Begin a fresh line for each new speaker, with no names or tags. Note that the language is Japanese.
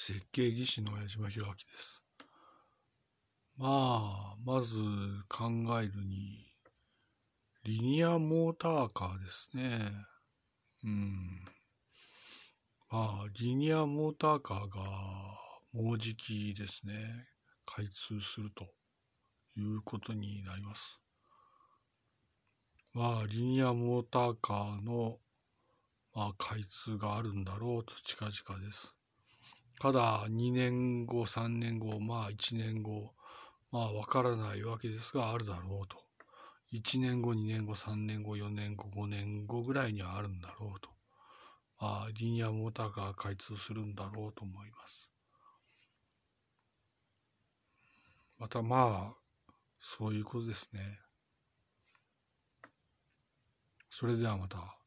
設計技師の矢島弘明です。まあ、まず考えるに、リニアモーターカーですね。うん。まあ、リニアモーターカーがもうじきですね、開通するということになります。まあ、リニアモーターカーの、まあ、開通があるんだろうと近々です。ただ、2年後、3年後、まあ1年後、まあわからないわけですが、あるだろうと。1年後、2年後、3年後、4年後、5年後ぐらいにはあるんだろうと。まあ、リニアモーターが開通するんだろうと思います。またまあ、そういうことですね。それではまた。